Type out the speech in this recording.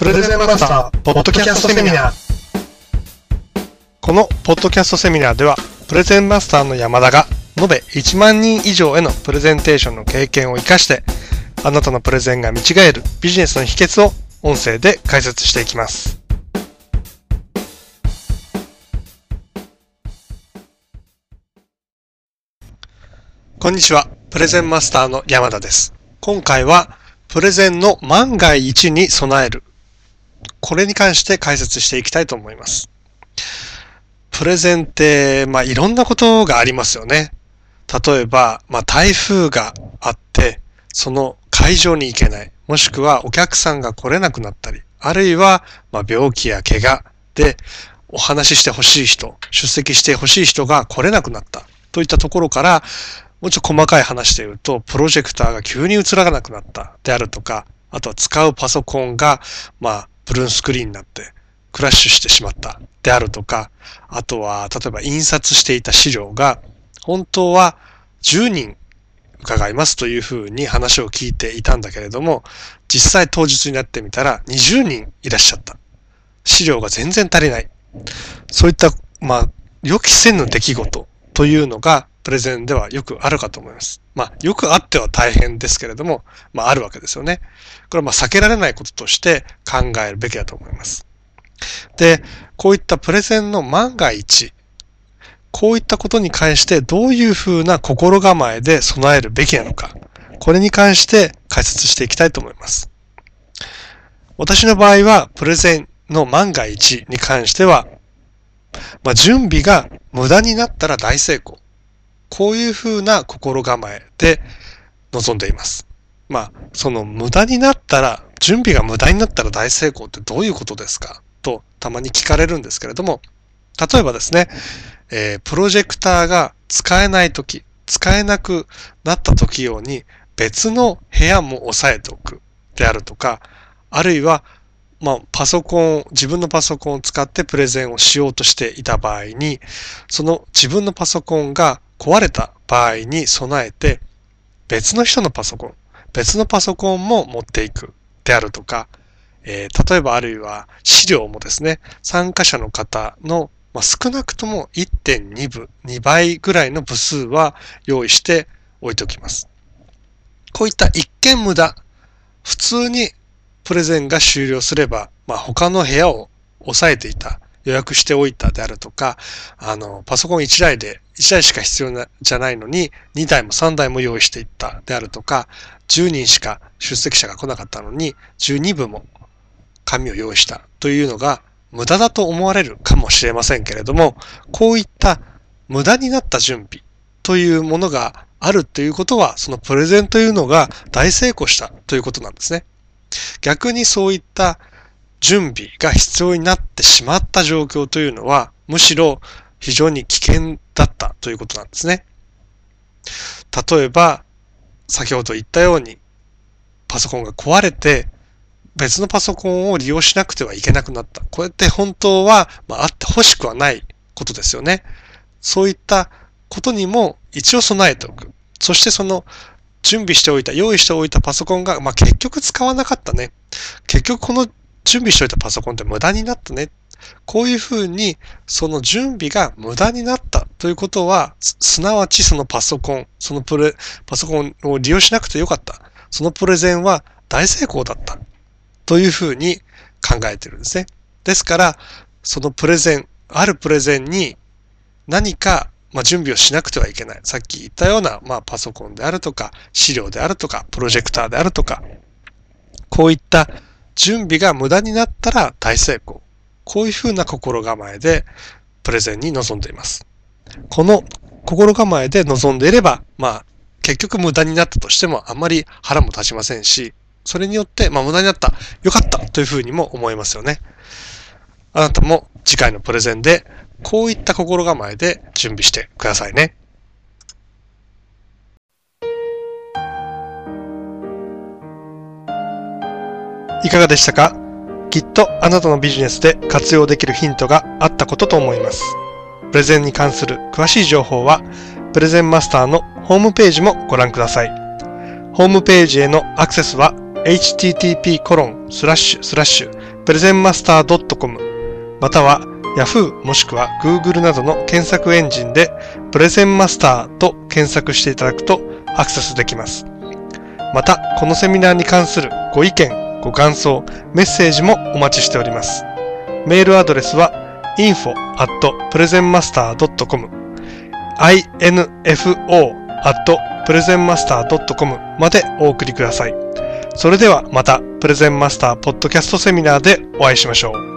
プレゼンマスターポッドキャストセミナー。このポッドキャストセミナーではプレゼンマスターの山田が延べ1万人以上へのプレゼンテーションの経験を生かしてあなたのプレゼンが見違えるビジネスの秘訣を音声で解説していきます。こんにちは。プレゼンマスターの山田です。今回はプレゼンの万が一に備えるこれに関して解説していきたいと思います。プレゼンって、まあ、いろんなことがありますよね。例えば、まあ、台風があって、その会場に行けない。もしくはお客さんが来れなくなったり、あるいは、まあ、病気や怪我でお話ししてほしい人、出席してほしい人が来れなくなったといったところから、もうちょっと細かい話で言うと、プロジェクターが急に映らなくなったであるとか、あとは使うパソコンが、まあ、ブルーンスクリーンになってクラッシュしてしまったであるとか、あとは、例えば印刷していた資料が、本当は10人伺いますというふうに話を聞いていたんだけれども、実際当日になってみたら20人いらっしゃった。資料が全然足りない。そういった、まあ、予期せぬ出来事というのが、プレゼンではよくあるかと思います。まあ、よくあっては大変ですけれども、まあ、あるわけですよね。これはまあ、避けられないこととして考えるべきだと思います。で、こういったプレゼンの万が一、こういったことに関してどういうふうな心構えで備えるべきなのか、これに関して解説していきたいと思います。私の場合は、プレゼンの万が一に関しては、まあ、準備が無駄になったら大成功。こういうふうな心構えで臨んでいます。まあ、その無駄になったら、準備が無駄になったら大成功ってどういうことですか？とたまに聞かれるんですけれども、例えばですね、えー、プロジェクターが使えないとき、使えなくなったとき用に別の部屋も押さえておくであるとか、あるいは、まあ、パソコン、自分のパソコンを使ってプレゼンをしようとしていた場合に、その自分のパソコンが壊れた場合に備えて、別の人のパソコン、別のパソコンも持っていくであるとか、えー、例えばあるいは資料もですね、参加者の方の、まあ、少なくとも1.2部、2倍ぐらいの部数は用意しておいておきます。こういった一見無駄、普通にプレゼンが終了すれば、まあ、他の部屋を押さえていた予約しておいたであるとか、あの、パソコン1台で、1台しか必要な、じゃないのに、2台も3台も用意していったであるとか、10人しか出席者が来なかったのに、12部も紙を用意したというのが、無駄だと思われるかもしれませんけれども、こういった無駄になった準備というものがあるということは、そのプレゼンというのが大成功したということなんですね。逆にそういった準備が必要になってしまった状況というのは、むしろ非常に危険ということなんですね。例えば、先ほど言ったように、パソコンが壊れて、別のパソコンを利用しなくてはいけなくなった。こうやって本当は、まあ、あってほしくはないことですよね。そういったことにも一応備えておく。そしてその準備しておいた、用意しておいたパソコンが、まあ、結局使わなかったね。結局この準備しといたパソコンって無駄になったね。こういうふうに、その準備が無駄になったということは、すなわちそのパソコン、そのプレ、パソコンを利用しなくてよかった。そのプレゼンは大成功だった。というふうに考えてるんですね。ですから、そのプレゼン、あるプレゼンに何か、まあ、準備をしなくてはいけない。さっき言ったような、まあ、パソコンであるとか、資料であるとか、プロジェクターであるとか、こういった準備が無駄になったら大成功。こういうふうな心構えでプレゼンに臨んでいます。この心構えで臨んでいれば、まあ、結局無駄になったとしてもあんまり腹も立ちませんし、それによって、まあ無駄になった、よかったというふうにも思いますよね。あなたも次回のプレゼンでこういった心構えで準備してくださいね。いかがでしたか？きっとあなたのビジネスで活用できるヒントがあったことと思います。プレゼンに関する詳しい情報は、プレゼンマスターのホームページもご覧ください。ホームページへのアクセスは http:// プレゼンマスター .com または Yahoo もしくは Google などの検索エンジンでプレゼンマスターと検索していただくとアクセスできます。また、このセミナーに関するご意見、ご感想、メッセージもお待ちしております。メールアドレスは info.presentmaster.com info.presentmaster.com までお送りください。それではまたプレゼンマスターポッドキャストセミナーでお会いしましょう。